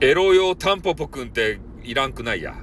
エロ用タンポポくんっていらんくないや。